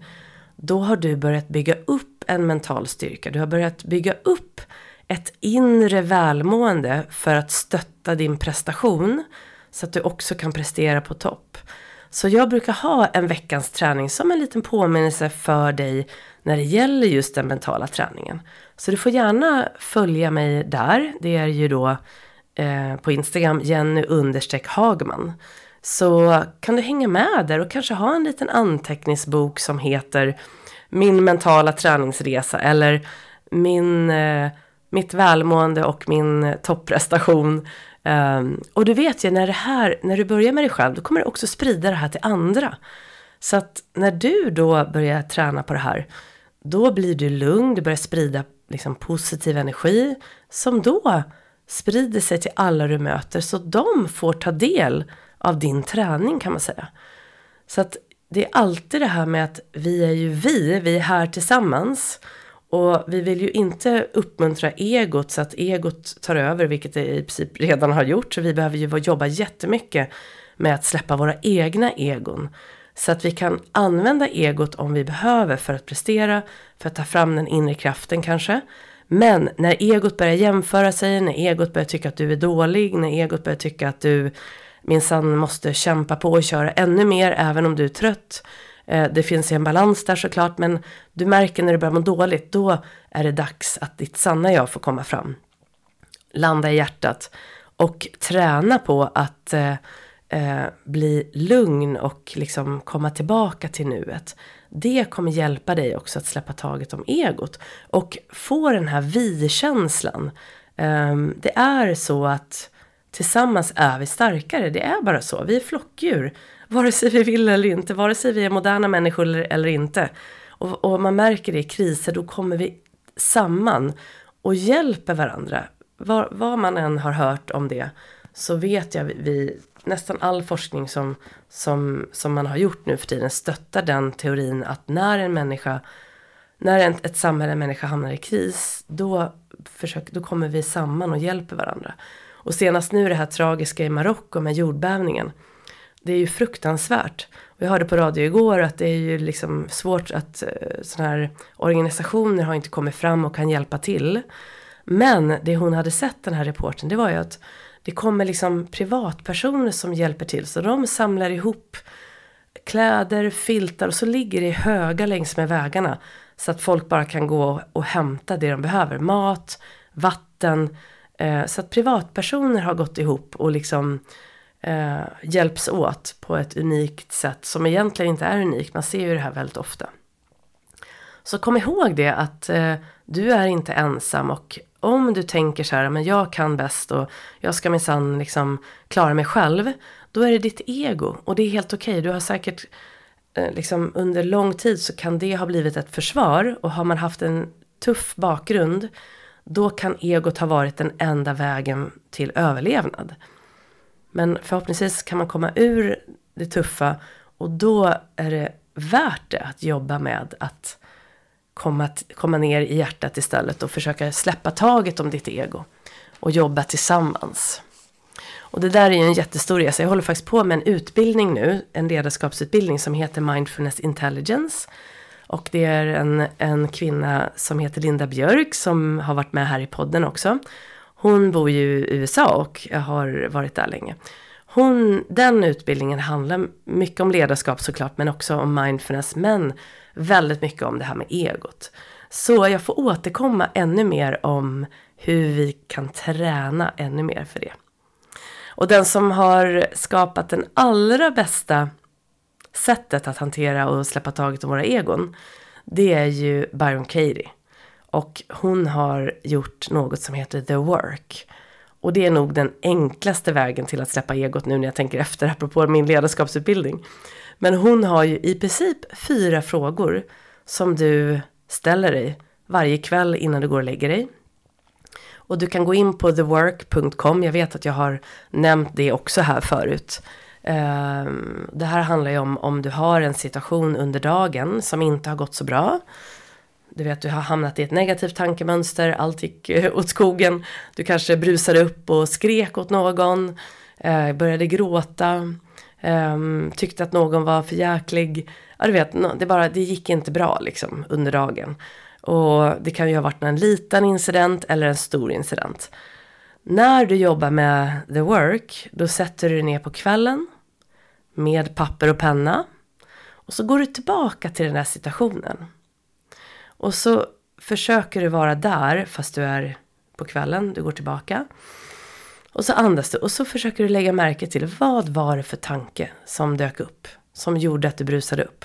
då har du börjat bygga upp en mental styrka. Du har börjat bygga upp ett inre välmående för att stötta din prestation så att du också kan prestera på topp. Så jag brukar ha en veckans träning som en liten påminnelse för dig när det gäller just den mentala träningen. Så du får gärna följa mig där. Det är ju då eh, på Instagram Jenny understreck Hagman. Så kan du hänga med där och kanske ha en liten anteckningsbok som heter Min mentala träningsresa eller min, eh, mitt välmående och min topprestation Um, och du vet ju när det här, när du börjar med dig själv, då kommer du också sprida det här till andra. Så att när du då börjar träna på det här, då blir du lugn, du börjar sprida liksom positiv energi som då sprider sig till alla du möter så de får ta del av din träning kan man säga. Så att det är alltid det här med att vi är ju vi, vi är här tillsammans. Och vi vill ju inte uppmuntra egot så att egot tar över, vilket det i princip redan har gjort. Så vi behöver ju jobba jättemycket med att släppa våra egna egon. Så att vi kan använda egot om vi behöver för att prestera, för att ta fram den inre kraften kanske. Men när egot börjar jämföra sig, när egot börjar tycka att du är dålig, när egot börjar tycka att du minsann måste kämpa på och köra ännu mer även om du är trött Eh, det finns en balans där såklart, men du märker när du börjar må dåligt, då är det dags att ditt sanna jag får komma fram. Landa i hjärtat och träna på att eh, eh, bli lugn och liksom komma tillbaka till nuet. Det kommer hjälpa dig också att släppa taget om egot och få den här vi-känslan Eh, det är så att tillsammans är vi starkare. Det är bara så. Vi är flockdjur. Vare sig vi vill eller inte. Vare sig vi är moderna människor eller, eller inte. Och, och man märker det i kriser. Då kommer vi samman och hjälper varandra. Var, vad man än har hört om det. Så vet jag vi, nästan all forskning som, som, som man har gjort nu för tiden stöttar den teorin att när en människa när en, ett samhälle, en människa hamnar i kris, då, försök, då kommer vi samman och hjälper varandra. Och senast nu det här tragiska i Marocko med jordbävningen. Det är ju fruktansvärt. Och jag hörde på radio igår att det är ju liksom svårt att eh, sådana här organisationer har inte kommit fram och kan hjälpa till. Men det hon hade sett den här reporten det var ju att det kommer liksom privatpersoner som hjälper till. Så de samlar ihop kläder, filtar och så ligger det i höga längs med vägarna. Så att folk bara kan gå och hämta det de behöver. Mat, vatten. Eh, så att privatpersoner har gått ihop och liksom eh, hjälps åt på ett unikt sätt som egentligen inte är unikt. Man ser ju det här väldigt ofta. Så kom ihåg det att eh, du är inte ensam och om du tänker så här, men jag kan bäst och jag ska minsann liksom klara mig själv. Då är det ditt ego och det är helt okej. Okay. Du har säkert eh, liksom under lång tid så kan det ha blivit ett försvar och har man haft en tuff bakgrund då kan egot ha varit den enda vägen till överlevnad. Men förhoppningsvis kan man komma ur det tuffa och då är det värt det att jobba med att komma, komma ner i hjärtat istället och försöka släppa taget om ditt ego och jobba tillsammans. Och det där är ju en jättestor resa. Jag håller faktiskt på med en utbildning nu, en ledarskapsutbildning som heter Mindfulness Intelligence. Och det är en, en kvinna som heter Linda Björk som har varit med här i podden också. Hon bor ju i USA och har varit där länge. Hon, den utbildningen handlar mycket om ledarskap såklart men också om mindfulness men väldigt mycket om det här med egot. Så jag får återkomma ännu mer om hur vi kan träna ännu mer för det. Och den som har skapat den allra bästa sättet att hantera och släppa taget om våra egon, det är ju Byron Katie. Och hon har gjort något som heter The Work. Och det är nog den enklaste vägen till att släppa egot nu när jag tänker efter, apropå min ledarskapsutbildning. Men hon har ju i princip fyra frågor som du ställer dig varje kväll innan du går och lägger dig. Och du kan gå in på thework.com, jag vet att jag har nämnt det också här förut. Ehm, det här handlar ju om om du har en situation under dagen som inte har gått så bra. Du vet, du har hamnat i ett negativt tankemönster, allt gick eh, åt skogen. Du kanske brusade upp och skrek åt någon, eh, började gråta, eh, tyckte att någon var för jäklig. Ja, du vet, det, bara, det gick inte bra liksom under dagen. Och det kan ju ha varit en liten incident eller en stor incident. När du jobbar med the work, då sätter du dig ner på kvällen med papper och penna. Och så går du tillbaka till den här situationen. Och så försöker du vara där fast du är på kvällen, du går tillbaka. Och så andas du och så försöker du lägga märke till vad var det för tanke som dök upp, som gjorde att du brusade upp.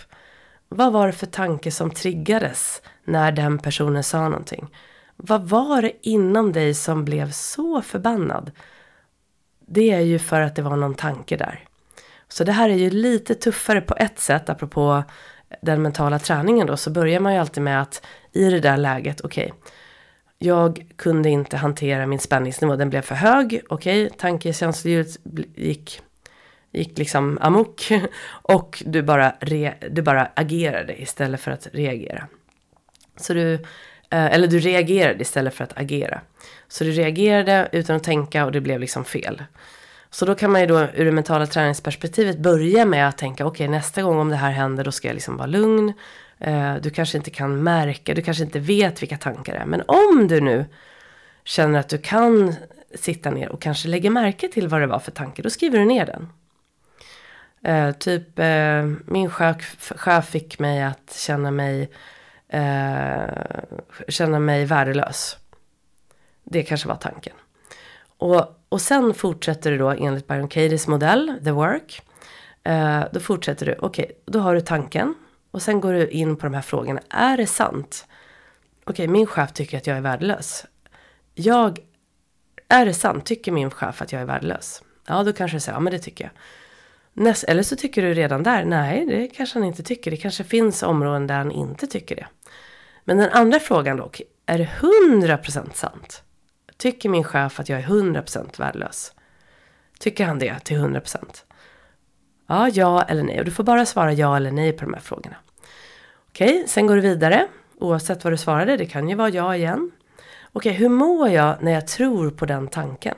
Vad var det för tanke som triggades när den personen sa någonting? Vad var det inom dig som blev så förbannad? Det är ju för att det var någon tanke där. Så det här är ju lite tuffare på ett sätt, apropå den mentala träningen då, så börjar man ju alltid med att i det där läget, okej, okay, jag kunde inte hantera min spänningsnivå, den blev för hög, okej, okay, tankecensurdjuret gick, gick liksom amok och du bara, re, du bara agerade istället för att reagera. Så du, eh, eller du reagerade istället för att agera. Så du reagerade utan att tänka och det blev liksom fel. Så då kan man ju då ur det mentala träningsperspektivet börja med att tänka okej okay, nästa gång om det här händer då ska jag liksom vara lugn. Eh, du kanske inte kan märka, du kanske inte vet vilka tankar det är. Men om du nu känner att du kan sitta ner och kanske lägga märke till vad det var för tanke, då skriver du ner den. Eh, typ eh, min chef, chef fick mig att känna mig, eh, känna mig värdelös. Det kanske var tanken. Och, och sen fortsätter du då enligt Byron Katie's modell, The Work. Eh, då fortsätter du, okej, okay, då har du tanken. Och sen går du in på de här frågorna. Är det sant? Okej, okay, min chef tycker att jag är värdelös. Jag är det sant? Tycker min chef att jag är värdelös? Ja, då kanske du säger, ja men det tycker jag. Näst, eller så tycker du redan där, nej det kanske han inte tycker. Det kanske finns områden där han inte tycker det. Men den andra frågan dock, är det 100% sant? Tycker min chef att jag är 100% värdelös? Tycker han det till 100%? Ja, ja eller nej. Och du får bara svara ja eller nej på de här frågorna. Okej, sen går du vidare. Oavsett vad du svarade, det kan ju vara ja igen. Okej, hur mår jag när jag tror på den tanken?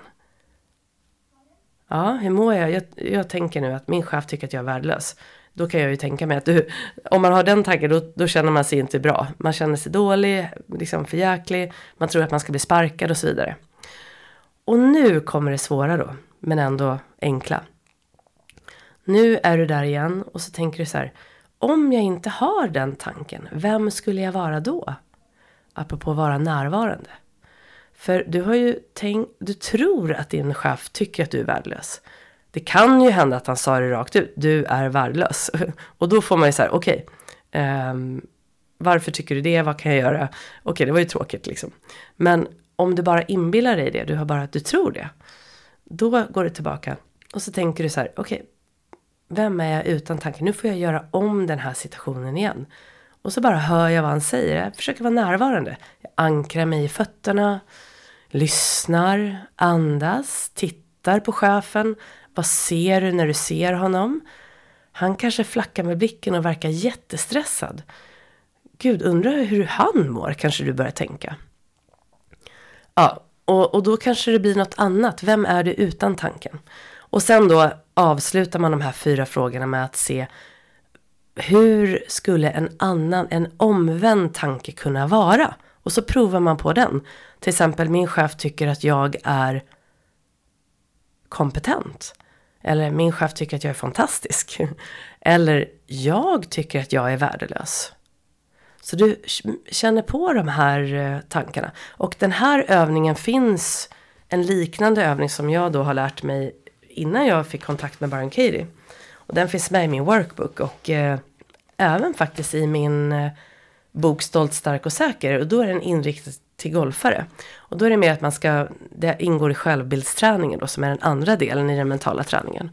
Ja, hur mår jag? jag? jag? tänker nu att min chef tycker att jag är värdelös. Då kan jag ju tänka mig att du, om man har den tanken då, då känner man sig inte bra. Man känner sig dålig, liksom förjäklig, man tror att man ska bli sparkad och så vidare. Och nu kommer det svåra då, men ändå enkla. Nu är du där igen och så tänker du så här, om jag inte har den tanken, vem skulle jag vara då? Apropå vara närvarande. För du har ju tänkt, du tror att din chef tycker att du är värdelös. Det kan ju hända att han sa det rakt ut, du är värdelös. Och då får man ju så här, okej, okay, um, varför tycker du det, vad kan jag göra? Okej, okay, det var ju tråkigt liksom. Men om du bara inbillar dig det, du har bara att du tror det. Då går du tillbaka och så tänker du så här, okej, okay, vem är jag utan tanke? Nu får jag göra om den här situationen igen. Och så bara hör jag vad han säger. Jag försöker vara närvarande. Jag ankrar mig i fötterna. Lyssnar, andas, tittar på chefen. Vad ser du när du ser honom? Han kanske flackar med blicken och verkar jättestressad. Gud, undrar hur han mår, kanske du börjar tänka. Ja, och, och då kanske det blir något annat. Vem är du utan tanken? Och sen då avslutar man de här fyra frågorna med att se hur skulle en annan, en omvänd tanke kunna vara? Och så provar man på den. Till exempel min chef tycker att jag är kompetent. Eller min chef tycker att jag är fantastisk. Eller jag tycker att jag är värdelös. Så du känner på de här eh, tankarna. Och den här övningen finns, en liknande övning som jag då har lärt mig innan jag fick kontakt med Baron Katie. Och den finns med i min workbook och eh, även faktiskt i min eh, bok Stolt, stark och säker. Och då är den inriktad till golfare. Och då är det mer att man ska, det ingår i självbildsträningen då som är den andra delen i den mentala träningen.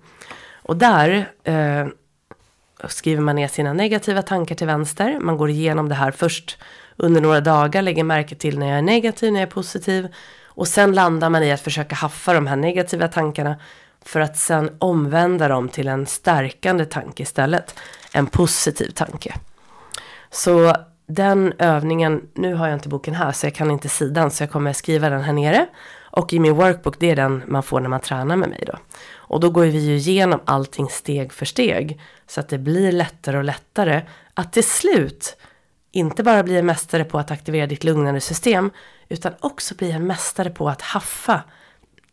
Och där eh, skriver man ner sina negativa tankar till vänster. Man går igenom det här först under några dagar, lägger märke till när jag är negativ, när jag är positiv. Och sen landar man i att försöka haffa de här negativa tankarna för att sen omvända dem till en stärkande tanke istället. En positiv tanke. Så den övningen, nu har jag inte boken här så jag kan inte sidan så jag kommer skriva den här nere. Och i min workbook, det är den man får när man tränar med mig då. Och då går vi ju igenom allting steg för steg. Så att det blir lättare och lättare att till slut inte bara bli en mästare på att aktivera ditt lugnande system. Utan också bli en mästare på att haffa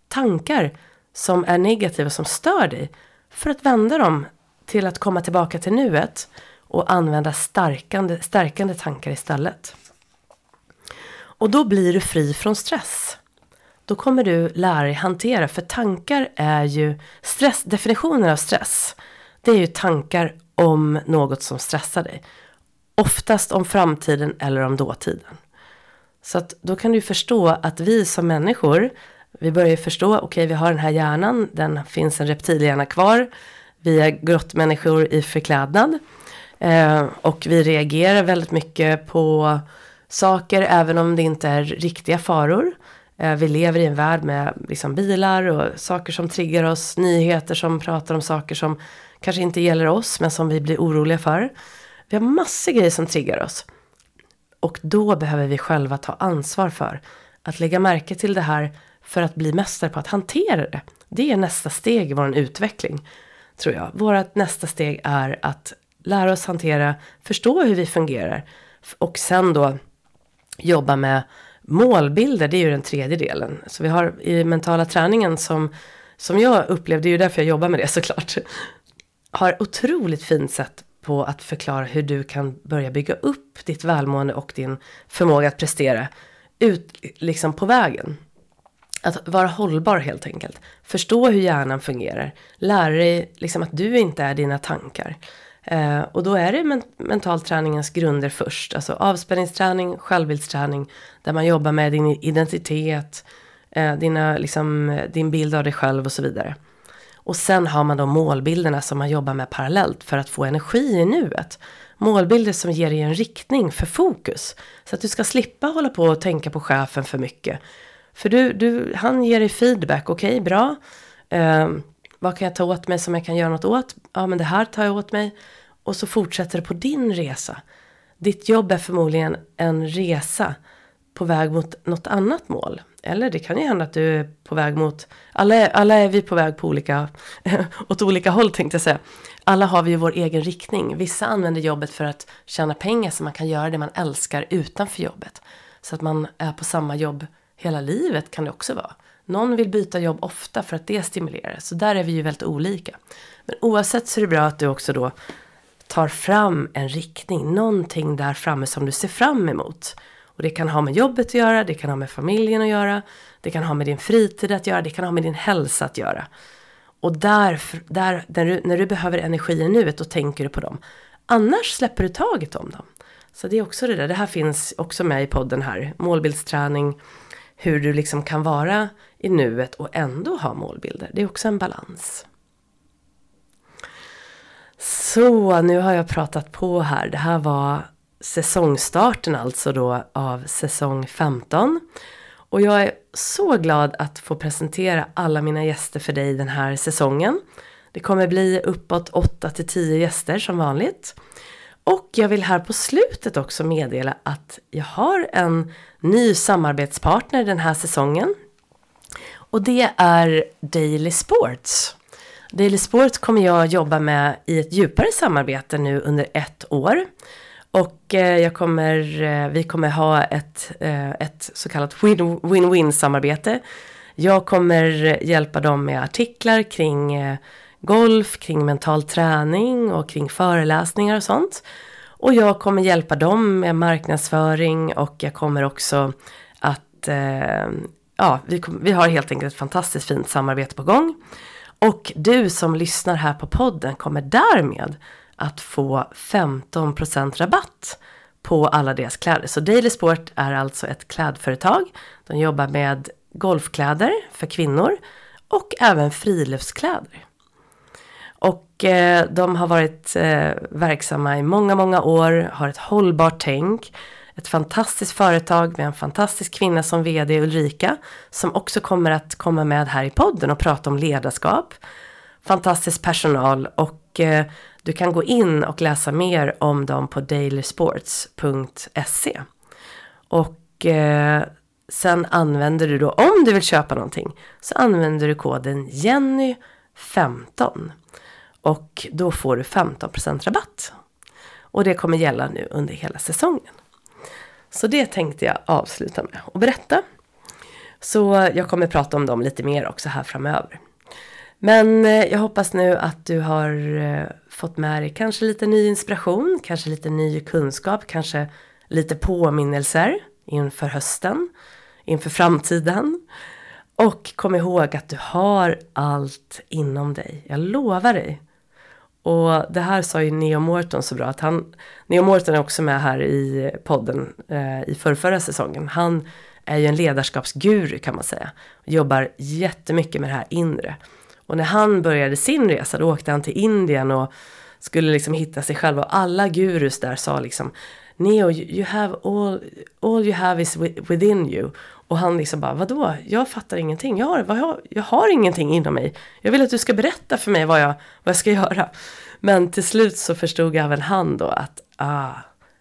tankar som är negativa, som stör dig. För att vända dem till att komma tillbaka till nuet och använda stärkande, stärkande tankar istället. Och då blir du fri från stress. Då kommer du lära dig hantera, för tankar är ju stress, definitionen av stress. Det är ju tankar om något som stressar dig. Oftast om framtiden eller om dåtiden. Så att då kan du förstå att vi som människor vi börjar förstå, okej okay, vi har den här hjärnan, den finns en reptilhjärna kvar. Vi är grottmänniskor i förklädnad. Eh, och vi reagerar väldigt mycket på saker även om det inte är riktiga faror. Eh, vi lever i en värld med liksom, bilar och saker som triggar oss, nyheter som pratar om saker som kanske inte gäller oss men som vi blir oroliga för. Vi har massor grejer som triggar oss. Och då behöver vi själva ta ansvar för att lägga märke till det här för att bli mästare på att hantera det. Det är nästa steg i vår utveckling, tror jag. Vårt nästa steg är att lära oss hantera, förstå hur vi fungerar och sen då jobba med målbilder, det är ju den tredje delen. Så vi har i mentala träningen som, som jag upplevde, det är ju därför jag jobbar med det såklart, har otroligt fint sätt på att förklara hur du kan börja bygga upp ditt välmående och din förmåga att prestera ut liksom på vägen. Att vara hållbar helt enkelt. Förstå hur hjärnan fungerar. Lära dig liksom att du inte är dina tankar. Eh, och då är det men mentalträningens grunder först. Alltså avspänningsträning, självbildsträning. Där man jobbar med din identitet. eh, dina, liksom, din bild av dig själv och så vidare. Och sen har man då målbilderna som man jobbar med parallellt för att få energi i nuet. Målbilder som ger dig en riktning för fokus. Så att du ska slippa hålla på och tänka på chefen för mycket. För du, du, han ger dig feedback, okej okay, bra. Eh, vad kan jag ta åt mig som jag kan göra något åt? Ja men det här tar jag åt mig. Och så fortsätter det på din resa. Ditt jobb är förmodligen en resa på väg mot något annat mål. Eller det kan ju hända att du är på väg mot, alla alla är vi på väg på olika, åt olika håll tänkte jag säga. Alla har vi ju vår egen riktning. Vissa använder jobbet för att tjäna pengar så man kan göra det man älskar utanför jobbet. Så att man är på samma jobb hela livet kan det också vara. Någon vill byta jobb ofta för att det stimulerar. Så där är vi ju väldigt olika. Men oavsett så är det bra att du också då tar fram en riktning. Någonting där framme som du ser fram emot. Och det kan ha med jobbet att göra, det kan ha med familjen att göra, det kan ha med din fritid att göra, det kan ha med din hälsa att göra. Och där, där när, du, när du behöver energi i nuet, då tänker du på dem. Annars släpper du taget om dem. Så det är också det där, det här finns också med i podden här, målbildsträning, hur du liksom kan vara i nuet och ändå ha målbilder. Det är också en balans. Så, nu har jag pratat på här. Det här var säsongstarten alltså då av säsong 15. Och jag är så glad att få presentera alla mina gäster för dig den här säsongen. Det kommer bli uppåt 8 till 10 gäster som vanligt. Och jag vill här på slutet också meddela att jag har en ny samarbetspartner den här säsongen. Och det är Daily Sports. Daily Sports kommer jag jobba med i ett djupare samarbete nu under ett år. Och eh, jag kommer, eh, vi kommer ha ett, eh, ett så kallat win-win samarbete. Jag kommer hjälpa dem med artiklar kring golf, kring mental träning och kring föreläsningar och sånt. Och jag kommer hjälpa dem med marknadsföring och jag kommer också att, eh, ja, vi, vi har helt enkelt ett fantastiskt fint samarbete på gång. Och du som lyssnar här på podden kommer därmed att få 15% rabatt på alla deras kläder. Så Daily Sport är alltså ett klädföretag. De jobbar med golfkläder för kvinnor och även friluftskläder. Och eh, de har varit eh, verksamma i många, många år, har ett hållbart tänk. Ett fantastiskt företag med en fantastisk kvinna som vd, Ulrika, som också kommer att komma med här i podden och prata om ledarskap. Fantastisk personal och eh, du kan gå in och läsa mer om dem på dailysports.se. Och eh, sen använder du då, om du vill köpa någonting, så använder du koden Jenny15. Och då får du 15% rabatt. Och det kommer gälla nu under hela säsongen. Så det tänkte jag avsluta med och berätta. Så jag kommer prata om dem lite mer också här framöver. Men eh, jag hoppas nu att du har eh, fått med dig kanske lite ny inspiration, kanske lite ny kunskap, kanske lite påminnelser inför hösten, inför framtiden. Och kom ihåg att du har allt inom dig. Jag lovar dig. Och det här sa ju Neo Morton så bra att han, Neo Morton är också med här i podden eh, i förrförra säsongen. Han är ju en ledarskapsguru kan man säga. Jobbar jättemycket med det här inre. Och när han började sin resa då åkte han till Indien och skulle liksom hitta sig själv och alla gurus där sa liksom Neo, you have all, all you have is within you. Och han liksom bara, vadå? Jag fattar ingenting. Jag har, jag, jag har ingenting inom mig. Jag vill att du ska berätta för mig vad jag, vad jag ska göra. Men till slut så förstod även han då att, ah,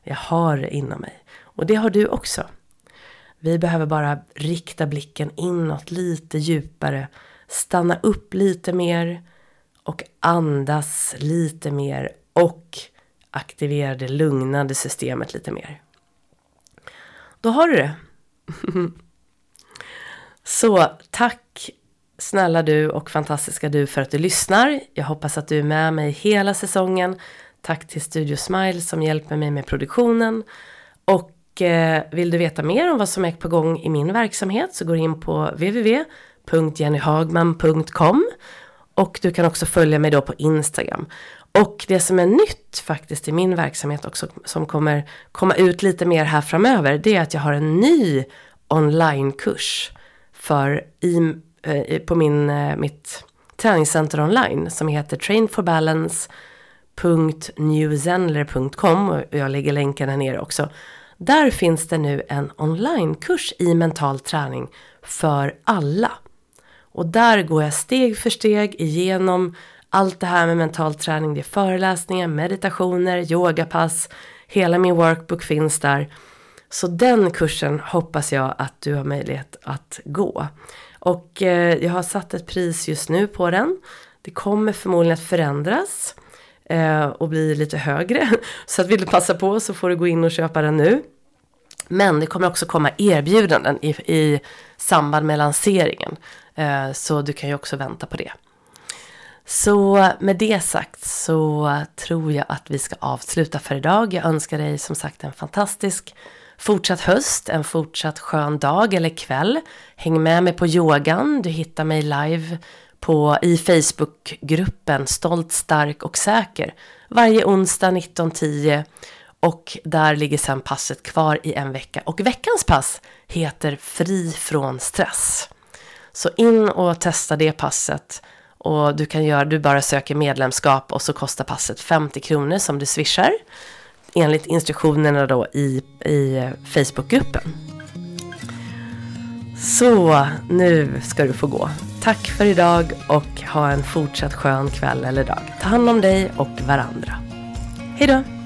jag har det inom mig. Och det har du också. Vi behöver bara rikta blicken inåt lite djupare stanna upp lite mer och andas lite mer och aktivera det lugnande systemet lite mer. Då har du det. Så tack snälla du och fantastiska du för att du lyssnar. Jag hoppas att du är med mig hela säsongen. Tack till Studio Smile som hjälper mig med produktionen. Och eh, vill du veta mer om vad som är på gång i min verksamhet så går in på www.jennyhagman.com och du kan också följa mig då på Instagram. Och det som är nytt faktiskt i min verksamhet också som kommer komma ut lite mer här framöver det är att jag har en ny onlinekurs för eh, i, på min, eh, mitt träningscenter online som heter trainforbalance.newzenler.com och jag lägger länken här nere också. Där finns det nu en onlinekurs i mental träning för alla. Och där går jag steg för steg igenom allt det här med mental träning. Det är föreläsningar, meditationer, yogapass. Hela min workbook finns där. Så den kursen hoppas jag att du har möjlighet att gå. Och eh, jag har satt ett pris just nu på den. Det kommer förmodligen att förändras eh, och bli lite högre. Så att vill du passa på så får du gå in och köpa den nu. Men det kommer också komma erbjudanden i, i samband med lanseringen. Eh, så du kan ju också vänta på det. Så med det sagt så tror jag att vi ska avsluta för idag. Jag önskar dig som sagt en fantastisk fortsatt höst, en fortsatt skön dag eller kväll. Häng med mig på yogan. Du hittar mig live på, i Facebookgruppen Stolt, stark och säker. Varje onsdag 19.10 och där ligger sen passet kvar i en vecka. Och veckans pass heter Fri från stress. Så in och testa det passet. Och du kan göra, du bara söker medlemskap och så kostar passet 50 kronor som du swishar. Enligt instruktionerna då i, i Facebookgruppen. Så nu ska du få gå. Tack för idag och ha en fortsatt skön kväll eller dag. Ta hand om dig och varandra. Hejdå!